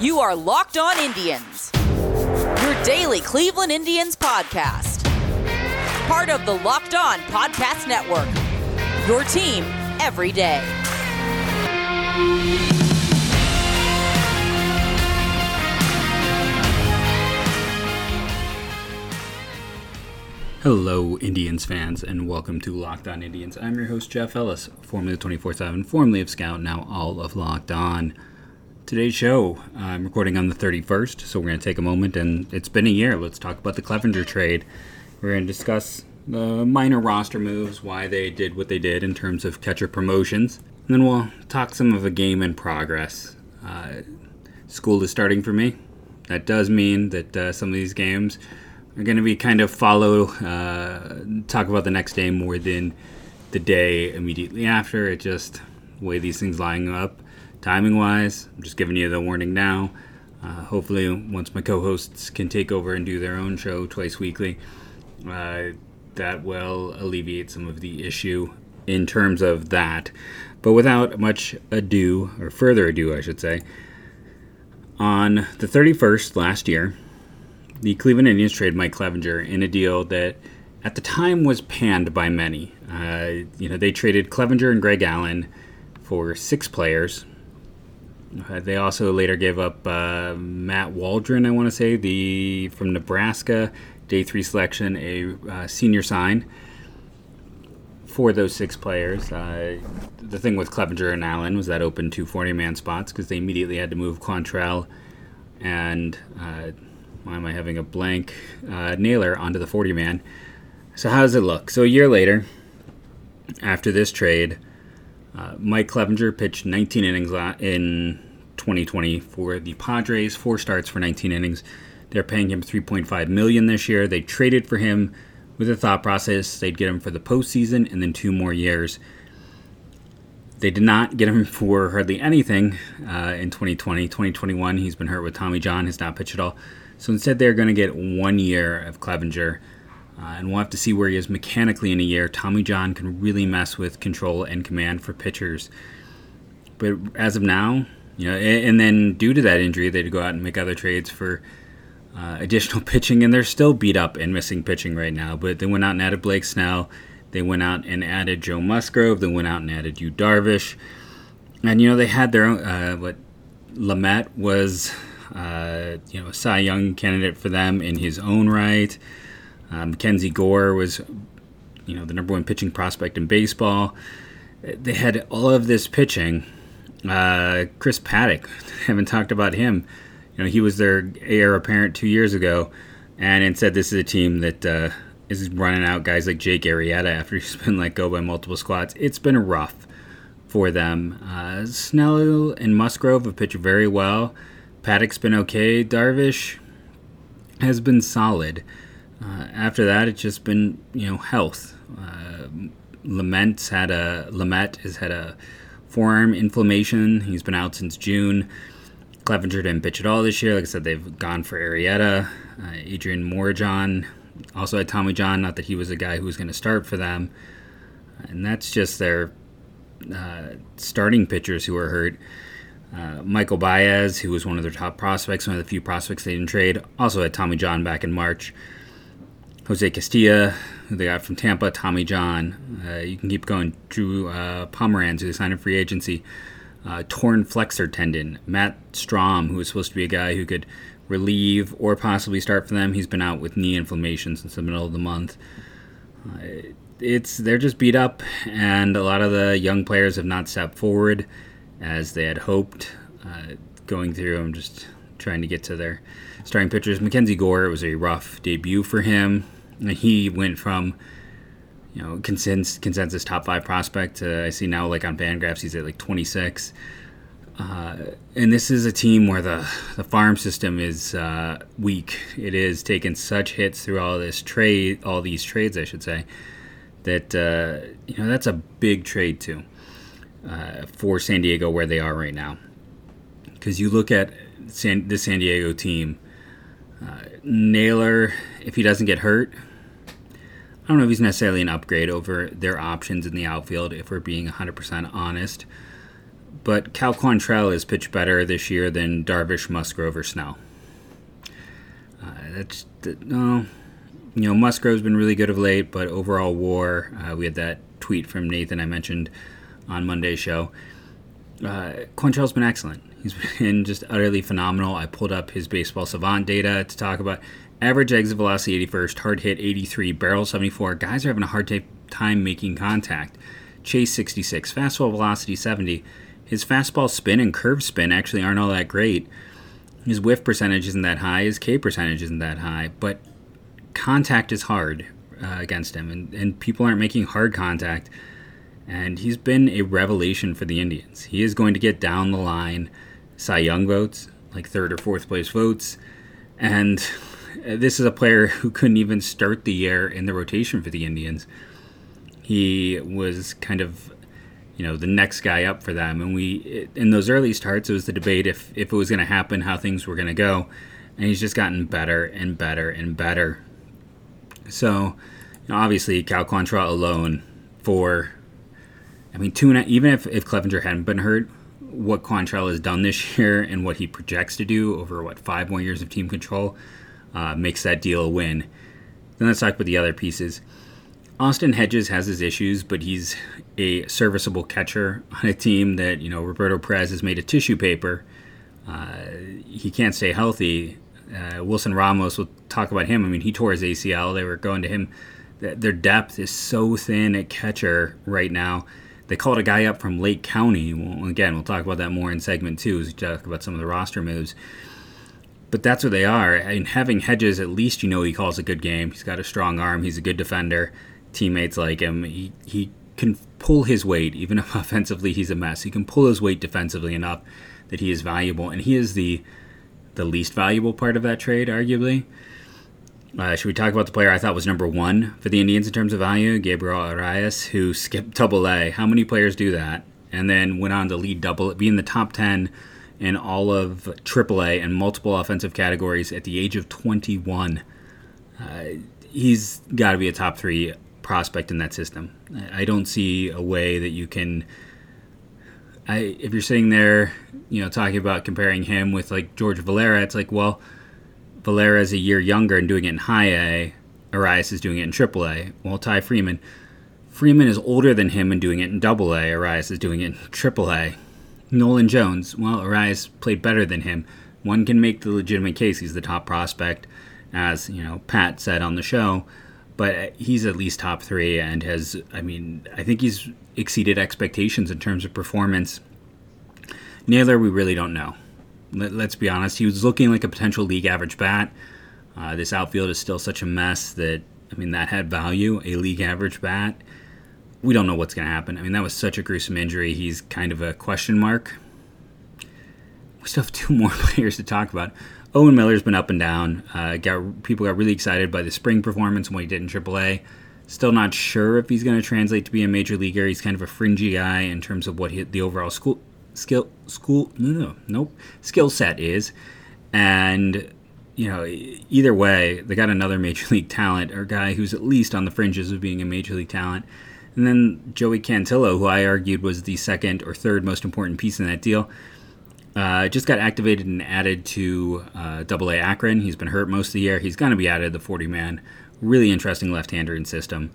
You are Locked On Indians, your daily Cleveland Indians podcast. Part of the Locked On Podcast Network, your team every day. Hello, Indians fans, and welcome to Locked On Indians. I'm your host, Jeff Ellis, formerly of 24 7, formerly of Scout, now all of Locked On. Today's show, I'm recording on the 31st, so we're going to take a moment, and it's been a year. Let's talk about the Clevinger trade. We're going to discuss the minor roster moves, why they did what they did in terms of catcher promotions, and then we'll talk some of a game in progress. Uh, school is starting for me. That does mean that uh, some of these games are going to be kind of follow, uh, talk about the next day more than the day immediately after. It just way these things lining up, timing wise. I'm just giving you the warning now. Uh, hopefully, once my co-hosts can take over and do their own show twice weekly, uh, that will alleviate some of the issue in terms of that. But without much ado, or further ado, I should say, on the 31st last year, the Cleveland Indians traded Mike Clevinger in a deal that at the time was panned by many. Uh, you know, they traded Clevinger and Greg Allen for six players. Uh, they also later gave up uh, Matt Waldron, I want to say, the from Nebraska, day three selection, a uh, senior sign for those six players. Uh, the thing with Clevinger and Allen was that opened two 40 man spots because they immediately had to move Quantrill and uh, why am I having a blank Naylor onto the 40 man? So, how does it look? So, a year later, after this trade, uh, Mike Clevinger pitched 19 innings in 2020 for the Padres, four starts for 19 innings. They're paying him 3.5 million this year. They traded for him with a thought process they'd get him for the postseason and then two more years. They did not get him for hardly anything uh, in 2020. 2021, he's been hurt with Tommy John, has not pitched at all. So instead, they're going to get one year of Clevinger, uh, and we'll have to see where he is mechanically in a year. Tommy John can really mess with control and command for pitchers. But as of now, you know, and, and then due to that injury, they'd go out and make other trades for uh, additional pitching, and they're still beat up and missing pitching right now. But they went out and added Blake Snell. They went out and added Joe Musgrove. They went out and added Yu Darvish. And, you know, they had their own, uh, what Lamet was uh, you know, a Cy Young candidate for them in his own right. Uh, Mackenzie Gore was, you know, the number one pitching prospect in baseball. They had all of this pitching. Uh, Chris Paddack, haven't talked about him. You know, he was their heir apparent two years ago, and instead, this is a team that uh, is running out guys like Jake Arrieta after he's been let go by multiple squads. It's been rough for them. Uh, Snell and Musgrove have pitched very well. Paddack's been okay. Darvish has been solid. Uh, after that, it's just been you know health. Uh, Lamet's had a Lamet has had a forearm inflammation. He's been out since June. Clevinger didn't pitch at all this year. Like I said, they've gone for Arrieta. uh, Adrian Morejon, also had Tommy John. Not that he was a guy who was going to start for them, and that's just their uh, starting pitchers who are hurt. Uh, Michael Baez, who was one of their top prospects, one of the few prospects they didn't trade, also had Tommy John back in March. Jose Castillo, they got from Tampa, Tommy John. Uh, you can keep going. Drew uh, Pomeranz, who signed in free agency. Uh, torn flexor tendon. Matt Strahm, who was supposed to be a guy who could relieve or possibly start for them. He's been out with knee inflammation since the middle of the month. Uh, it's they're just beat up, and a lot of the young players have not stepped forward as they had hoped. Uh, going through, I'm just trying to get to their starting pitchers. Mackenzie Gore, it was a rough debut for him. He went from you know consensus, consensus top five prospect to I see now like on Fangraphs he's at like 26. Uh, and this is a team where the, the farm system is uh, weak. It is taking such hits through all this trade, all these trades, I should say, that uh, you know that's a big trade too uh, for San Diego where they are right now. Because you look at San, the San Diego team, uh, Naylor, if he doesn't get hurt, I don't know if he's necessarily an upgrade over their options in the outfield, if we're being 100% honest. but Cal Quantrill has pitched better this year than Darvish, Musgrove, or Snell. Uh, that's no, you know Musgrove's been really good of late, but overall WAR. Uh, we had that tweet from Nathan I mentioned on Monday's show. Uh, Quantrill's been excellent. He's been just utterly phenomenal. I pulled up his baseball savant data to talk about average exit velocity 81st, hard hit 83, barrel 74. Guys are having a hard time making contact. Chase 66, fastball velocity 70. His fastball spin and curve spin actually aren't all that great. His whiff percentage isn't that high. His K percentage isn't that high. But contact is hard uh, against him, and, and people aren't making hard contact. And he's been a revelation for the Indians. He is going to get down the line Cy Young votes, like third or fourth place votes. And Uh, this is a player who couldn't even start the year in the rotation for the Indians. He was kind of, you know, the next guy up for them. And we, in those early starts, it was the debate if, if it was going to happen, how things were going to go. And he's just gotten better and better and better. So, you know, obviously, Cal Quantrill alone for, I mean, two and even if, if Clevinger hadn't been hurt, what Quantrill has done this year and what he projects to do over, what, five more years of team control uh, makes that deal a win. Then let's talk about the other pieces. Austin Hedges has his issues, but he's a serviceable catcher on a team that, you know, Roberto Perez has made a tissue paper. Uh, he can't stay healthy. Uh, Wilson Ramos, we'll talk about him. I mean, he tore his ACL. They were going to him. Their depth is so thin at catcher right now. They called a guy up from Lake County. Well, again, we'll talk about that more in segment two as we talk about some of the roster moves. But that's what they are. And having Hedges, at least you know he calls a good game. He's got a strong arm. He's a good defender. Teammates like him. He, he can pull his weight, even if offensively he's a mess. He can pull his weight defensively enough that he is valuable. And he is the the least valuable part of that trade, arguably. Uh, should we talk about the player I thought was number one for the Indians in terms of value, Gabriel Arias, who skipped Double A? How many players do that? And then went on to lead Double, be in the top ten in all of AAA and multiple offensive categories at the age of 21. Uh, he's got to be a top three prospect in that system. I don't see a way that you can. I, if you're sitting there, you know, talking about comparing him with like George Valera, it's like, well, Valera is a year younger and doing it in high A. Arias is doing it in triple A. Well, Ty Freeman, Freeman is older than him and doing it in double A. Arias is doing it in triple A. Nolan Jones, well, Arias played better than him. One can make the legitimate case he's the top prospect, as you know Pat said on the show, but he's at least top three and has. I mean, I think he's exceeded expectations in terms of performance. Naylor, we really don't know. Let, us be honest. He was looking like a potential league average bat. Uh, this outfield is still such a mess that I mean that had value, a league average bat we don't know what's going to happen. I mean, that was such a gruesome injury. He's kind of a question mark. We still have two more players to talk about. Owen Miller's been up and down. Uh, got people got really excited by the spring performance and what he did in AAA. Still not sure if he's going to translate to be a major leaguer. He's kind of a fringy guy in terms of what he, the overall school skill school no, no nope skill set is, and you know either way they got another major league talent or guy who's at least on the fringes of being a major league talent. And then Joey Cantillo, who I argued was the second or third most important piece in that deal, uh, just got activated and added to uh, Double A Akron. He's been hurt most of the year. He's going to be added to the 40 man. Really interesting left-hander in system.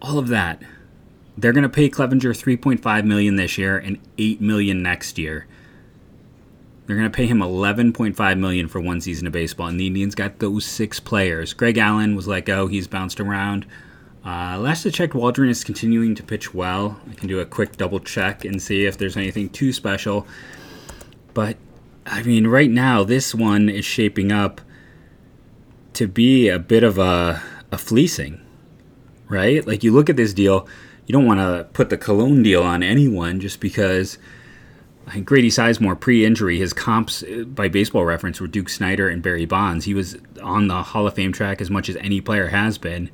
All of that. They're going to pay Clevinger 3.5 million this year and 8 million next year. They're going to pay him 11.5 million for one season of baseball, and the Indians got those six players. Greg Allen was let go. He's bounced around. Uh, last I checked, Waldron is continuing to pitch well. I can do a quick double check and see if there's anything too special. But, I mean, right now, this one is shaping up to be a bit of a, a fleecing, right? Like, you look at this deal, you don't want to put the Colon deal on anyone just because Grady Sizemore pre injury, his comps uh, by baseball reference were Duke Snider and Barry Bonds. He was on the Hall of Fame track as much as any player has been.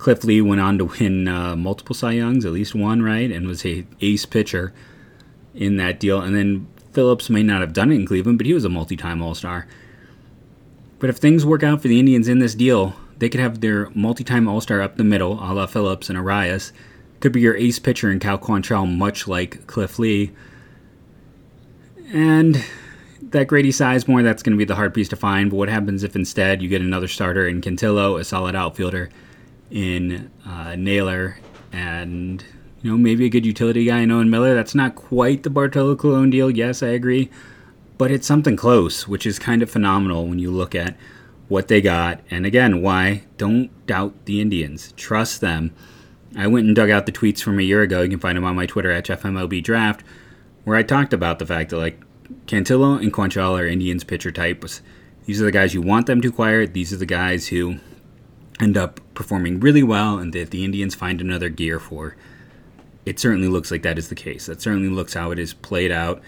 Cliff Lee went on to win uh, multiple Cy Youngs, at least one, right, and was a ace pitcher in that deal. And then Phillips may not have done it in Cleveland, but he was a multi-time All-Star. But if things work out for the Indians in this deal, they could have their multi-time All-Star up the middle, a la Phillips and Arias. Could be your ace pitcher in Cal Quantrill, much like Cliff Lee. And that Grady Sizemore, that's going to be the hard piece to find. But what happens if instead you get another starter in Cantillo, a solid outfielder in uh, Naylor, and you know maybe a good utility guy in Owen Miller? That's not quite the Bartolo Colon deal. Yes, I agree, but it's something close, which is kind of phenomenal when you look at what they got. And again, why? Don't doubt the Indians. Trust them. I went and dug out the tweets from a year ago. You can find them on my Twitter at FMLB Draft, where I talked about the fact that like Cantillo and Quantrill are Indians pitcher types. These are the guys you want them to acquire. These are the guys who end up performing really well and that the Indians find another gear for. It certainly looks like that is the case. That certainly looks how it is played out.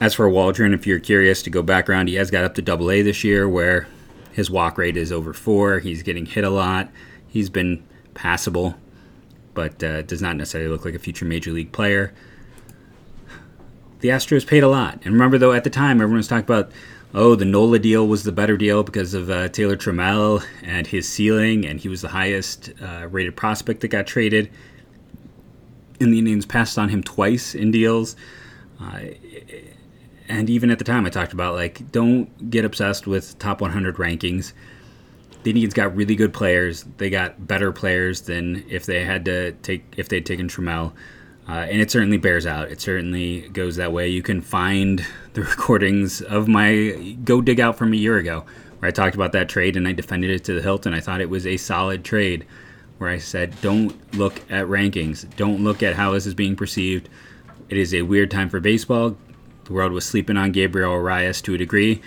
As for Waldron, if you're curious to go back around, he has got up to double A this year where his walk rate is over four. He's getting hit a lot. He's been passable, but uh, does not necessarily look like a future major league player the Astros paid a lot. And remember, though, at the time, everyone was talking about, oh, the Nola deal was the better deal because of uh, Taylor Trammell and his ceiling, and he was the highest uh, rated prospect that got traded. And the Indians passed on him twice in deals. Uh, and even at the time, I talked about, like, don't get obsessed with top 100 rankings. The Indians got really good players. They got better players than if they had to take if they'd taken Trammell. Uh, and it certainly bears out. It certainly goes that way. You can find the recordings of my go dig out from a year ago where I talked about that trade and I defended it to the hilt and I thought it was a solid trade. Where I said, don't look at rankings, don't look at how this is being perceived. It is a weird time for baseball. The world was sleeping on Gabriel Arias to a degree,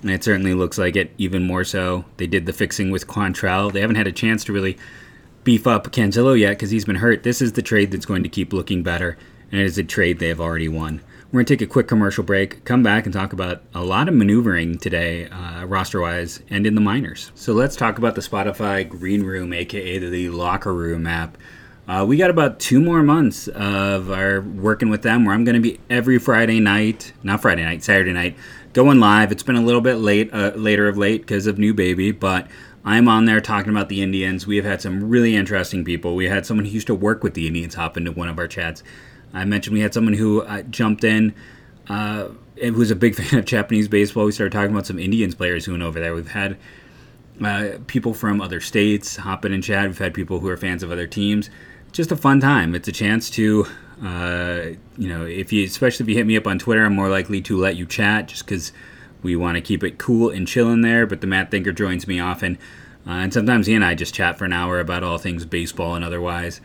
and it certainly looks like it even more so. They did the fixing with Quantrill. They haven't had a chance to really beef up Cantillo yet because he's been hurt. This is the trade that's going to keep looking better, and it is a trade they have already won. We're going to take a quick commercial break, come back, and talk about a lot of maneuvering today, uh, roster wise, and in the minors. So let's talk about the Spotify Green Room, aka the Locker Room app. Uh, we got about two more months of our working with them where I'm going to be every Friday night, not Friday night, Saturday night, going live. It's been a little bit late, uh, later of late because of new baby, but I'm on there talking about the Indians. We have had some really interesting people. We had someone who used to work with the Indians hop into one of our chats. I mentioned we had someone who uh, jumped in. Uh, was a big fan of Japanese baseball. We started talking about some Indians players who went over there. We've had uh, people from other states hop in and chat. We've had people who are fans of other teams. Just a fun time. It's a chance to, uh, you know, if you, especially if you hit me up on Twitter, I'm more likely to let you chat just because we want to keep it cool and chill in there, but the Matt Thinker joins me often. Uh, and sometimes he and I just chat for an hour about all things baseball and otherwise.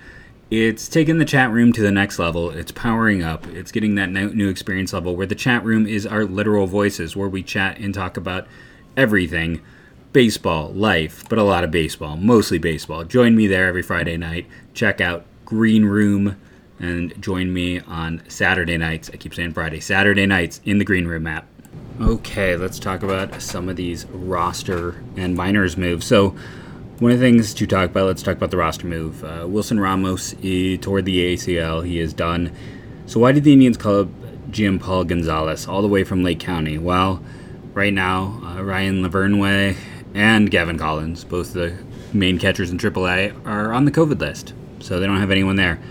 It's taking the chat room to the next level. It's powering up. It's getting that new experience level where the chat room is our literal voices, where we chat and talk about everything baseball, life, but a lot of baseball, mostly baseball. Join me there every Friday night. Check out Green Room and join me on Saturday nights. I keep saying Friday, Saturday nights in the Green Room app. Okay, let's talk about some of these roster and minors moves. So, one of the things to talk about, let's talk about the roster move. Uh, Wilson Ramos toward the ACL. He is done. So, why did the Indians call up Jim Paul Gonzalez all the way from Lake County? Well, right now, uh, Ryan Lavarnway and Gavin Collins, both the main catchers in AAA, are on the COVID list. So, they don't have anyone there.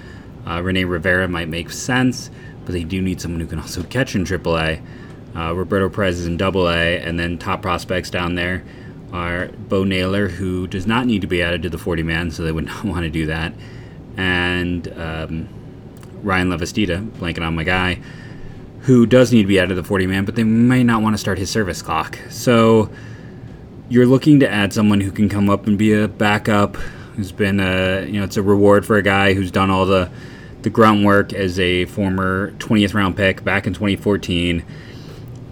Uh, Rene Rivera might make sense, but they do need someone who can also catch in AAA. Uh, Roberto Perez is in Double A, and then top prospects down there are Bo Naylor, who does not need to be added to the 40 man, so they would not want to do that, and um, Ryan Lavastida, blanking on my guy, who does need to be added to the 40 man, but they may not want to start his service clock. So you're looking to add someone who can come up and be a backup, who's been a you know it's a reward for a guy who's done all the the grunt work as a former 20th round pick back in 2014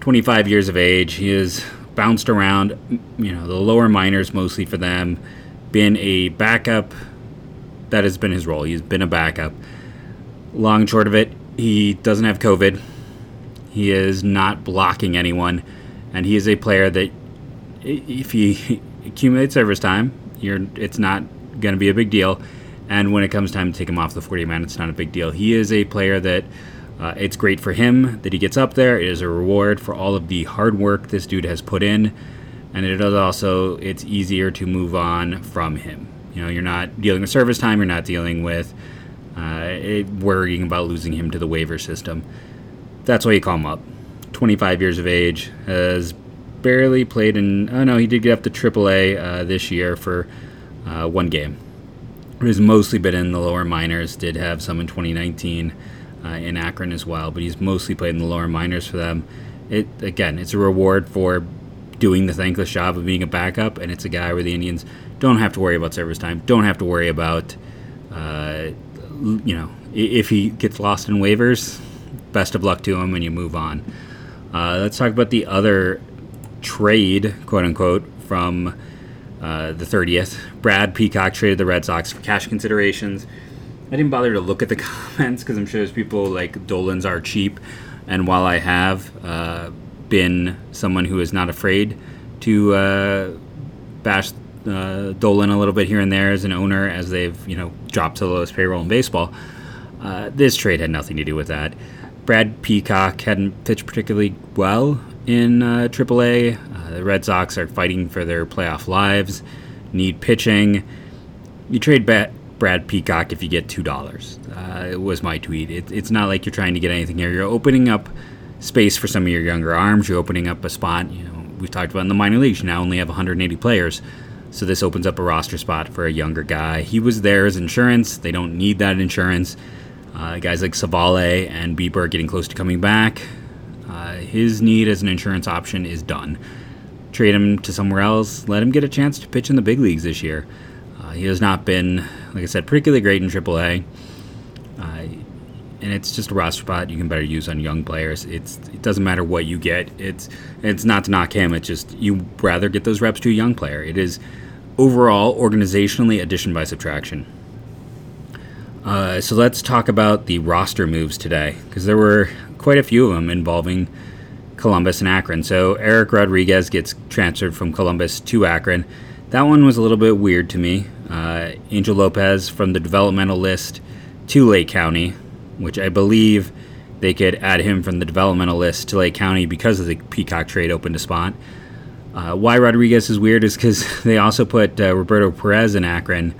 25 years of age. He has bounced around, you know, the lower minors mostly for them, been a backup. That has been his role. He's been a backup. Long and short of it, he doesn't have COVID. He is not blocking anyone, and he is a player that, if he accumulates service time, you're it's not going to be a big deal. And when it comes time to take him off the 40 man, it's not a big deal. He is a player that uh, it's great for him that he gets up there. It is a reward for all of the hard work this dude has put in, and it is also it's easier to move on from him. You know, you're not dealing with service time. You're not dealing with uh, it, worrying about losing him to the waiver system. That's why you call him up. 25 years of age, has barely played in. Oh no, he did get up to AAA uh, this year for uh, one game. He's mostly been in the lower minors. Did have some in 2019 uh, in Akron as well, but he's mostly played in the lower minors for them. It again, it's a reward for doing the thankless job of being a backup, and it's a guy where the Indians don't have to worry about service time, don't have to worry about, uh, you know, if he gets lost in waivers, best of luck to him, and you move on. Uh, let's talk about the other trade, quote unquote, from uh, the 30th. Brad Peacock traded the Red Sox for cash considerations. I didn't bother to look at the comments because I'm sure there's people like Dolan's are cheap, and while I have uh, been someone who is not afraid to uh, bash uh, Dolan a little bit here and there as an owner, as they've you know dropped to the lowest payroll in baseball. Uh, this trade had nothing to do with that. Brad Peacock hadn't pitched particularly well in uh, AAA. Uh, the Red Sox are fighting for their playoff lives, need pitching. You trade bet Brad Peacock if you get two dollars. Uh, it was my tweet. It, it's not like you're trying to get anything here. You're opening up space for some of your younger arms. You're opening up a spot. You know, we've talked about in the minor leagues. You now only have 180 players, so this opens up a roster spot for a younger guy. He was there as insurance. They don't need that insurance. Uh, guys like Civale and Bieber are getting close to coming back. Uh, his need as an insurance option is done. Trade him to somewhere else. Let him get a chance to pitch in the big leagues this year. Uh, he has not been, like I said, particularly great in AAA. Uh, and it's just a roster spot you can better use on young players. It's it doesn't matter what you get. It's it's not to knock him. It's just you rather get those reps to a young player. It is overall organizationally addition by subtraction. Uh, so let's talk about the roster moves today because there were quite a few of them involving Columbus and Akron. So Eric Rodriguez gets transferred from Columbus to Akron. That one was a little bit weird to me. Uh, Angel Lopez from the developmental list to Lake County which I believe they could add him from the developmental list to Lake County because of the Peacock trade open to spot. Uh, why Rodriguez is weird is because they also put uh, Roberto Perez in Akron,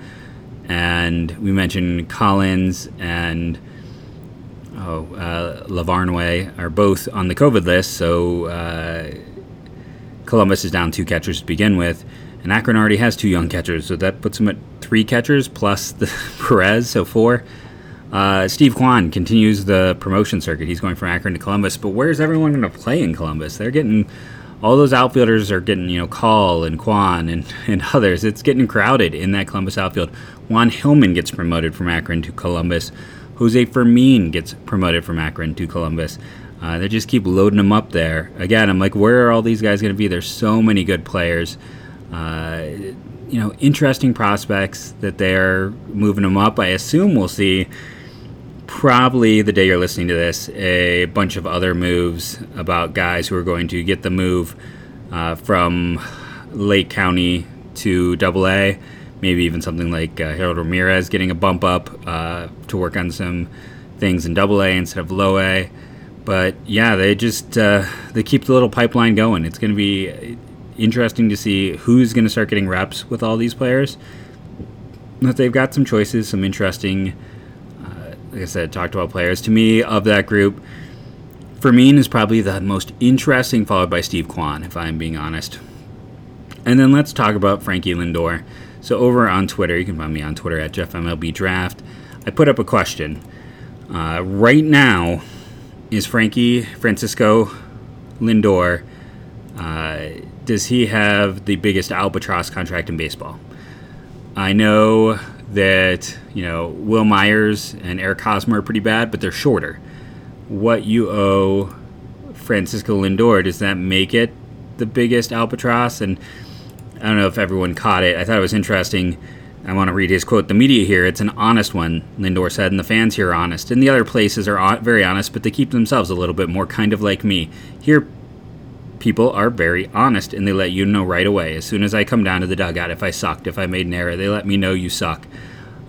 and we mentioned Collins and oh uh, Lavarnway are both on the COVID list, so uh, Columbus is down two catchers to begin with, and Akron already has two young catchers, so that puts them at three catchers plus the Perez, so four. Uh, Steve Kwan continues the promotion circuit. He's going from Akron to Columbus, but where's everyone going to play in Columbus? They're getting all those outfielders are getting you know Call and Kwan and, and others. It's getting crowded in that Columbus outfield. Juan Hillman gets promoted from Akron to Columbus. Jose Fermin gets promoted from Akron to Columbus. Uh, they just keep loading them up there. Again, I'm like, where are all these guys going to be? There's so many good players. Uh, you know, interesting prospects that they're moving them up. I assume we'll see probably the day you're listening to this, a bunch of other moves about guys who are going to get the move uh, from Lake County to Double A. Maybe even something like uh, Harold Ramirez getting a bump up uh, to work on some things in Double A instead of Low A. But yeah, they just uh, they keep the little pipeline going. It's going to be interesting to see who's going to start getting reps with all these players. But they've got some choices, some interesting like I said, talked about players. To me, of that group, Fermin is probably the most interesting, followed by Steve Kwan, if I'm being honest. And then let's talk about Frankie Lindor. So over on Twitter, you can find me on Twitter at JeffMLBDraft. I put up a question. Uh, right now, is Frankie Francisco Lindor? Does he have the biggest albatross contract in baseball? I know that you know Wil Myers and Eric Hosmer are pretty bad, but they're shorter. What you owe Francisco Lindor does that make it the biggest albatross? And I don't know if everyone caught it. I thought it was interesting. I want to read his quote. The media here, it's an honest one, Lindor said, and the fans here are honest. And the other places are very honest, but they keep themselves a little bit more kind of like me. Here, people are very honest and they let you know right away. As soon as I come down to the dugout, if I sucked, if I made an error, they let me know you suck.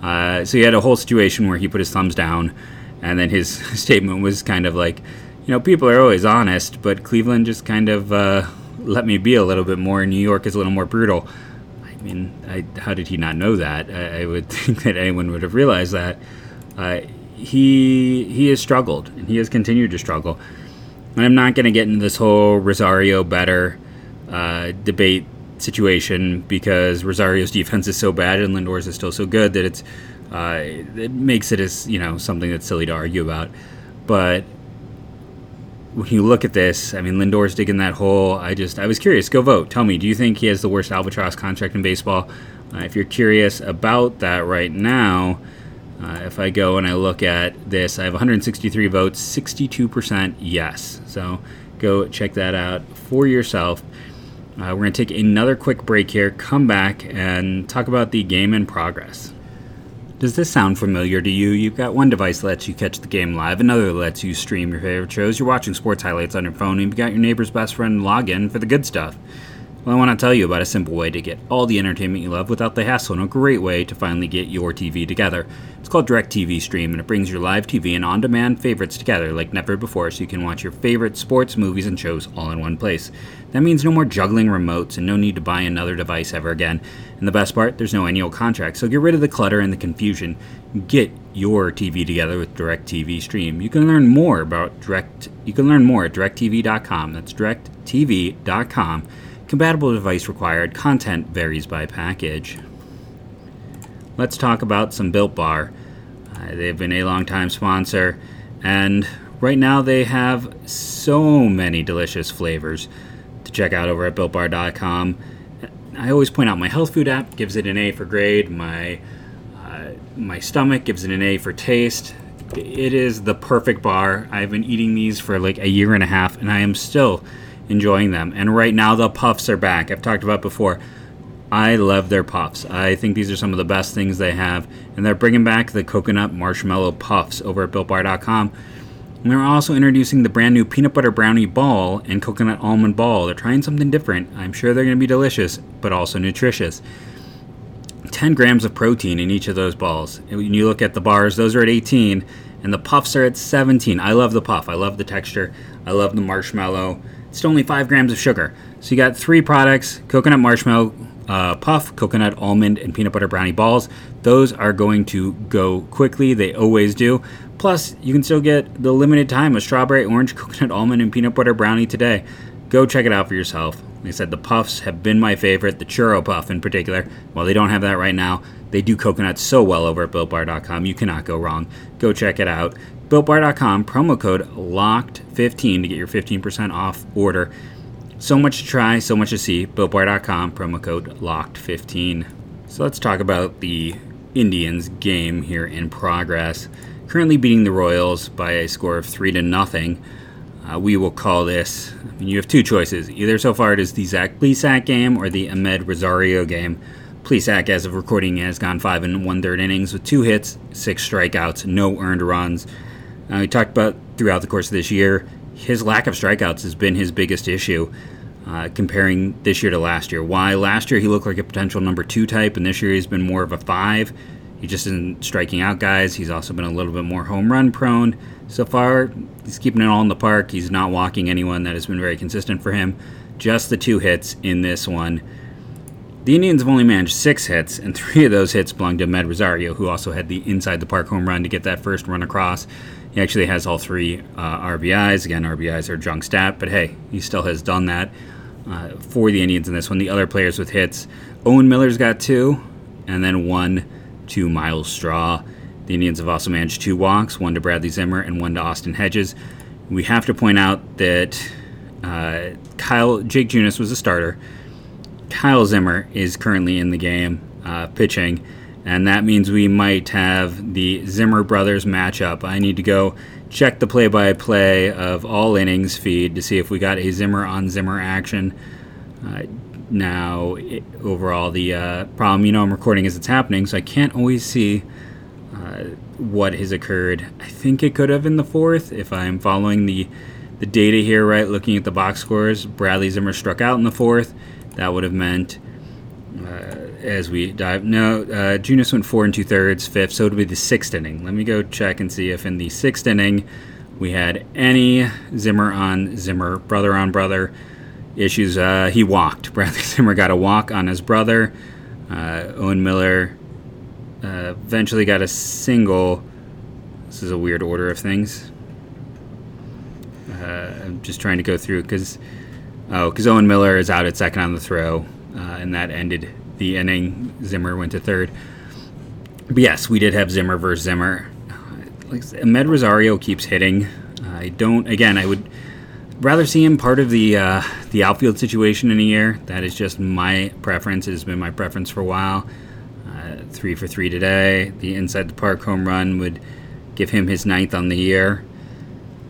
Uh, so he had a whole situation where he put his thumbs down, and then his statement was kind of like, you know, people are always honest, but Cleveland just kind of uh, let me be a little bit more. New York is a little more brutal. I mean, I, how did he not know that? I, I, would think that anyone would have realized that. Uh, he he has struggled, and he has continued to struggle. And I'm not going to get into this whole Rosario better uh, debate situation because Rosario's defense is so bad and Lindor's is still so good that it's uh, it makes it as you know something that's silly to argue about. But when you look at this, I mean Lindor's digging that hole. I just I was curious. Go vote. Tell me, do you think he has the worst albatross contract in baseball? Uh, if you're curious about that right now. Uh, if I go and I look at this, I have 163 votes, 62% yes. So go check that out for yourself. Uh, we're going to take another quick break here, come back, and talk about the game in progress. Does this sound familiar to you? You've got one device that lets you catch the game live, another lets you stream your favorite shows, you're watching sports highlights on your phone, and you've got your neighbor's best friend log in for the good stuff. Well, I want to tell you about a simple way to get all the entertainment you love without the hassle and a great way to finally get your TV together. It's called DirecTV Stream and it brings your live TV and on demand favorites together like never before so you can watch your favorite sports, movies, and shows all in one place. That means no more juggling remotes and no need to buy another device ever again. And the best part, there's no annual contract, so get rid of the clutter and the confusion. Get your TV together with DirecTV Stream. You can learn more about Direct you can learn more at directv.com. That's directv.com Compatible device required. Content varies by package. Let's talk about some Built Bar. Uh, they've been a long time sponsor, and right now they have so many delicious flavors to check out over at BuiltBar.com. I always point out my health food app gives it an A for grade. My uh, my stomach gives it an A for taste. It is the perfect bar. I've been eating these for like a year and a half, and I am still enjoying them. And right now, the puffs are back. I've talked about before. I love their puffs. I think these are some of the best things they have. And they're bringing back the coconut marshmallow puffs over at BuiltBar.com. And they're also introducing the brand new peanut butter brownie ball and coconut almond ball. They're trying something different. I'm sure they're going to be delicious, but also nutritious. 10 grams of protein in each of those balls. When you look at the bars, those are at 18, and the puffs are at 17. I love the puff. I love the texture. I love the marshmallow. It's only 5 grams of sugar. So you got three products coconut marshmallow uh, puff, coconut almond, and peanut butter brownie balls. Those are going to go quickly, they always do. Plus, you can still get the limited time of strawberry, orange, coconut almond, and peanut butter brownie today. Go check it out for yourself. Like I said, the puffs have been my favorite, the churro puff in particular. While they don't have that right now, they do coconut so well over at BuiltBar.com. You cannot go wrong. Go check it out. BuiltBar.com, promo code LOCKED15 to get your 15% off order. So much to try, so much to see. BuiltBar.com, promo code LOCKED15. So let's talk about the Indians game here in progress. Currently beating the Royals by a score of 3 to nothing. Uh, we will call this, I mean, you have two choices. Either so far it is the Zach Plesac game or the Amed Rosario game. Plesac, as of recording, has gone five and one third innings with two hits, six strikeouts, no earned runs. Uh, we talked about throughout the course of this year, his lack of strikeouts has been his biggest issue. Uh, comparing this year to last year. Why last year he looked like a potential number two type, and this year he's been more of a five. He just isn't striking out guys. He's also been a little bit more home run prone. So far, he's keeping it all in the park. He's not walking anyone. That has been very consistent for him. Just the two hits in this one. The Indians have only managed six hits, and three of those hits belong to Med Rosario, who also had the inside the park home run to get that first run across. He actually has all three uh, RBIs. Again, RBIs are junk stat, but hey, he still has done that uh, for the Indians in this one. The other players with hits, Owen Miller's got two, and then one to Myles Straw. The Indians have also managed two walks, one to Bradley Zimmer and one to Austin Hedges. We have to point out that uh, Kyle Jake Junis was a starter. Kyle Zimmer is currently in the game uh, pitching and that means we might have the Zimmer brothers matchup. I need to go check the play by play of all innings feed to see if we got a Zimmer on Zimmer action. Uh, now, it, overall, the uh, problem, you know, I'm recording as it's happening, so I can't always see uh, what has occurred. I think it could have in the fourth if I'm following the the data here right. Looking at the box scores, Bradley Zimmer struck out in the fourth. That would have meant uh, as we dive. No, uh, Junis went four and two thirds, fifth, so it'll be the sixth inning. Let me go check and see if in the sixth inning we had any Zimmer on Zimmer, brother on brother issues. Uh, he walked. Bradley Zimmer got a walk on his brother. Uh, Owen Miller uh, eventually got a single. This is a weird order of things. Uh, I'm just trying to go through because oh, because Owen Miller is out at second on the throw, uh, and that ended the inning. Zimmer went to third. But yes, we did have Zimmer versus Zimmer. Like Amed Rosario keeps hitting. I don't. Again, I would rather see him part of the uh, the outfield situation in a year. That is just my preference. It has been my preference for a while. Uh, three for three today. The inside the park home run would give him his ninth on the year.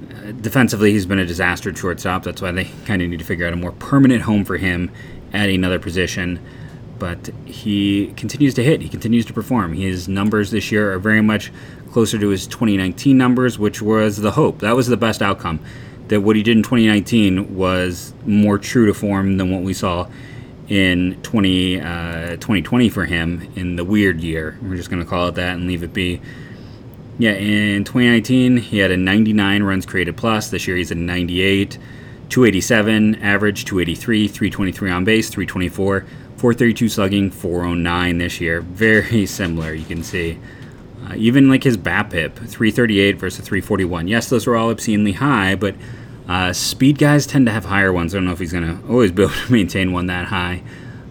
Uh, defensively, he's been a disaster at shortstop. That's why they kind of need to figure out a more permanent home for him at another position. But he continues to hit. He continues to perform. His numbers this year are very much closer to his 2019 numbers, which was the hope. That was the best outcome that what he did in 2019 was more true to form than what we saw in 20, uh, 2020 for him in the weird year. We're just going to call it that and leave it be. Yeah, in 2019, he had a 99 runs created plus. This year, he's at 98, 287 average, 283, 323 on base, 324, 432 slugging, 409 this year. Very similar, you can see. Uh, even like his BABIP, 338 versus 341. Yes, those were all obscenely high, but uh, speed guys tend to have higher ones. I don't know if he's going to always be able to maintain one that high.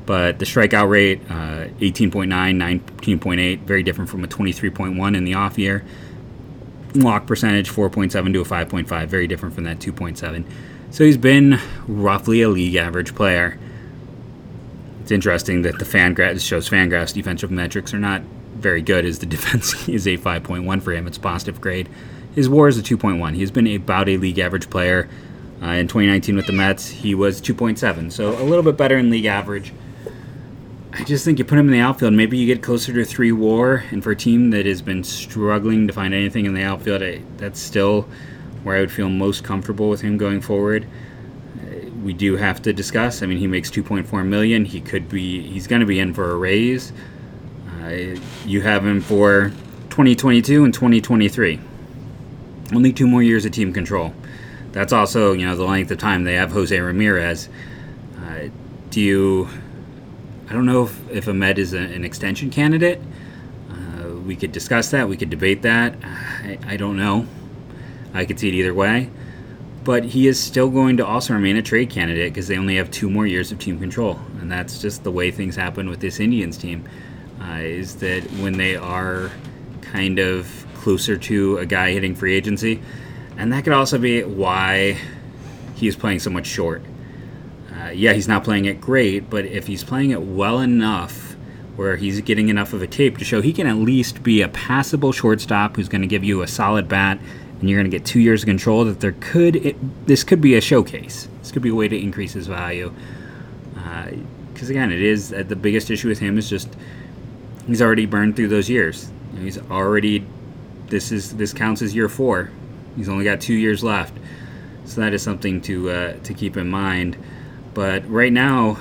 But the strikeout rate, uh, 18.9, 19.8, very different from a 23.1 in the off year. Walk percentage, 4.7 to a 5.5, very different from that 2.7. So he's been roughly a league average player. It's interesting that the Fangraphs shows Fangraphs defensive metrics are not very good. As the defense is a 5.1 for him, it's positive grade. His WAR is a 2.1. He's been about a league average player. Uh, in 2019 with the Mets, he was 2.7, so a little bit better in league average. I just think you put him in the outfield, maybe you get closer to three WAR, and for a team that has been struggling to find anything in the outfield, I, that's still where I would feel most comfortable with him going forward. We do have to discuss. I mean, he makes 2.4 million. He could be. He's going to be in for a raise. Uh, you have him for 2022 and 2023 only two more years of team control. That's also, you know, the length of time they have Jose Ramirez. Uh, do you? I don't know if, if Amed is a, an extension candidate. Uh, we could discuss that. We could debate that. I, I don't know. I could see it either way. But he is still going to also remain a trade candidate because they only have two more years of team control. And that's just the way things happen with this Indians team. Uh, is that when they are kind of closer to a guy hitting free agency. And that could also be why he is playing so much short. Uh, yeah, he's not playing it great, but if he's playing it well enough where he's getting enough of a tape to show he can at least be a passable shortstop who's going to give you a solid bat and you're going to get two years of control, that there could, it, this could be a showcase. This could be a way to increase his value. Because uh, again, it is uh, the biggest issue with him is just he's already burned through those years. You know, he's already this is this counts as year four. He's only got two years left, so that is something to uh, to keep in mind. But right now,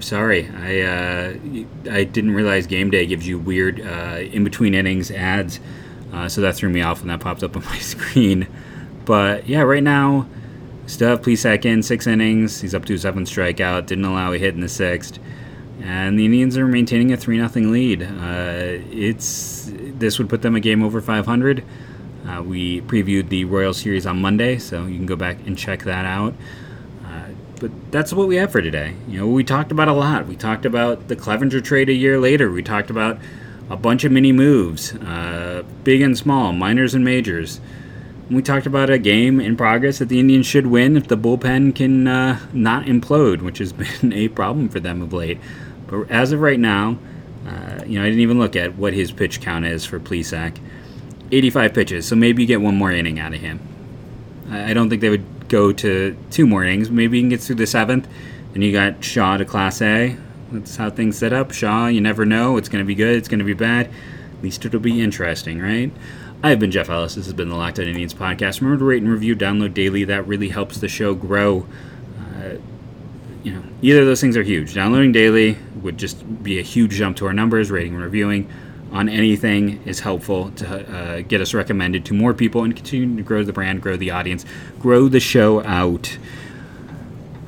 sorry, I uh, I didn't realize game day gives you weird uh, in between innings ads, uh, so that threw me off when that popped up on my screen. But yeah, right now, have Plesac in six innings. He's up to a seventh strikeout. Didn't allow a hit in the sixth and the Indians are maintaining a three 0 lead. Uh, it's this would put them a game over 500. Uh, we previewed the Royal Series on Monday, so you can go back and check that out. But that's what we have for today. You know, we talked about a lot. We talked about the Clevinger trade a year later. We talked about a bunch of mini moves, uh, big and small, minors and majors. We talked about a game in progress that the Indians should win if the bullpen can uh, not implode, which has been a problem for them of late. But as of right now, uh, you know, I didn't even look at what his pitch count is for Plesac. 85 pitches, so maybe you get one more inning out of him. I don't think they would go to two more innings. Maybe you can get through the seventh. Then you got Shaw to Clase. That's how things set up. Shaw, you never know. It's going to be good. It's going to be bad. At least it'll be interesting, right? I've been Jeff Ellis. This has been the Locked On Indians podcast. Remember to rate and review, download daily. That really helps the show grow. Uh, you know, either of those things are huge. Downloading daily would just be a huge jump to our numbers. Rating and reviewing on anything is helpful to uh, get us recommended to more people and continue to grow the brand, grow the audience, grow the show out.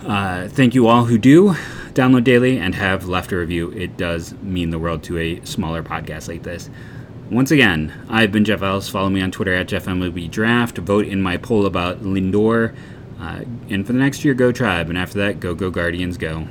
Uh, thank you all who do download daily and have left a review. It does mean the world to a smaller podcast like this. Once again, I've been Jeff Ellis. Follow me on Twitter at JeffMLBDraft. Vote in my poll about Lindor. Uh, and for the next year, go Tribe. And after that, go, go Guardians, go.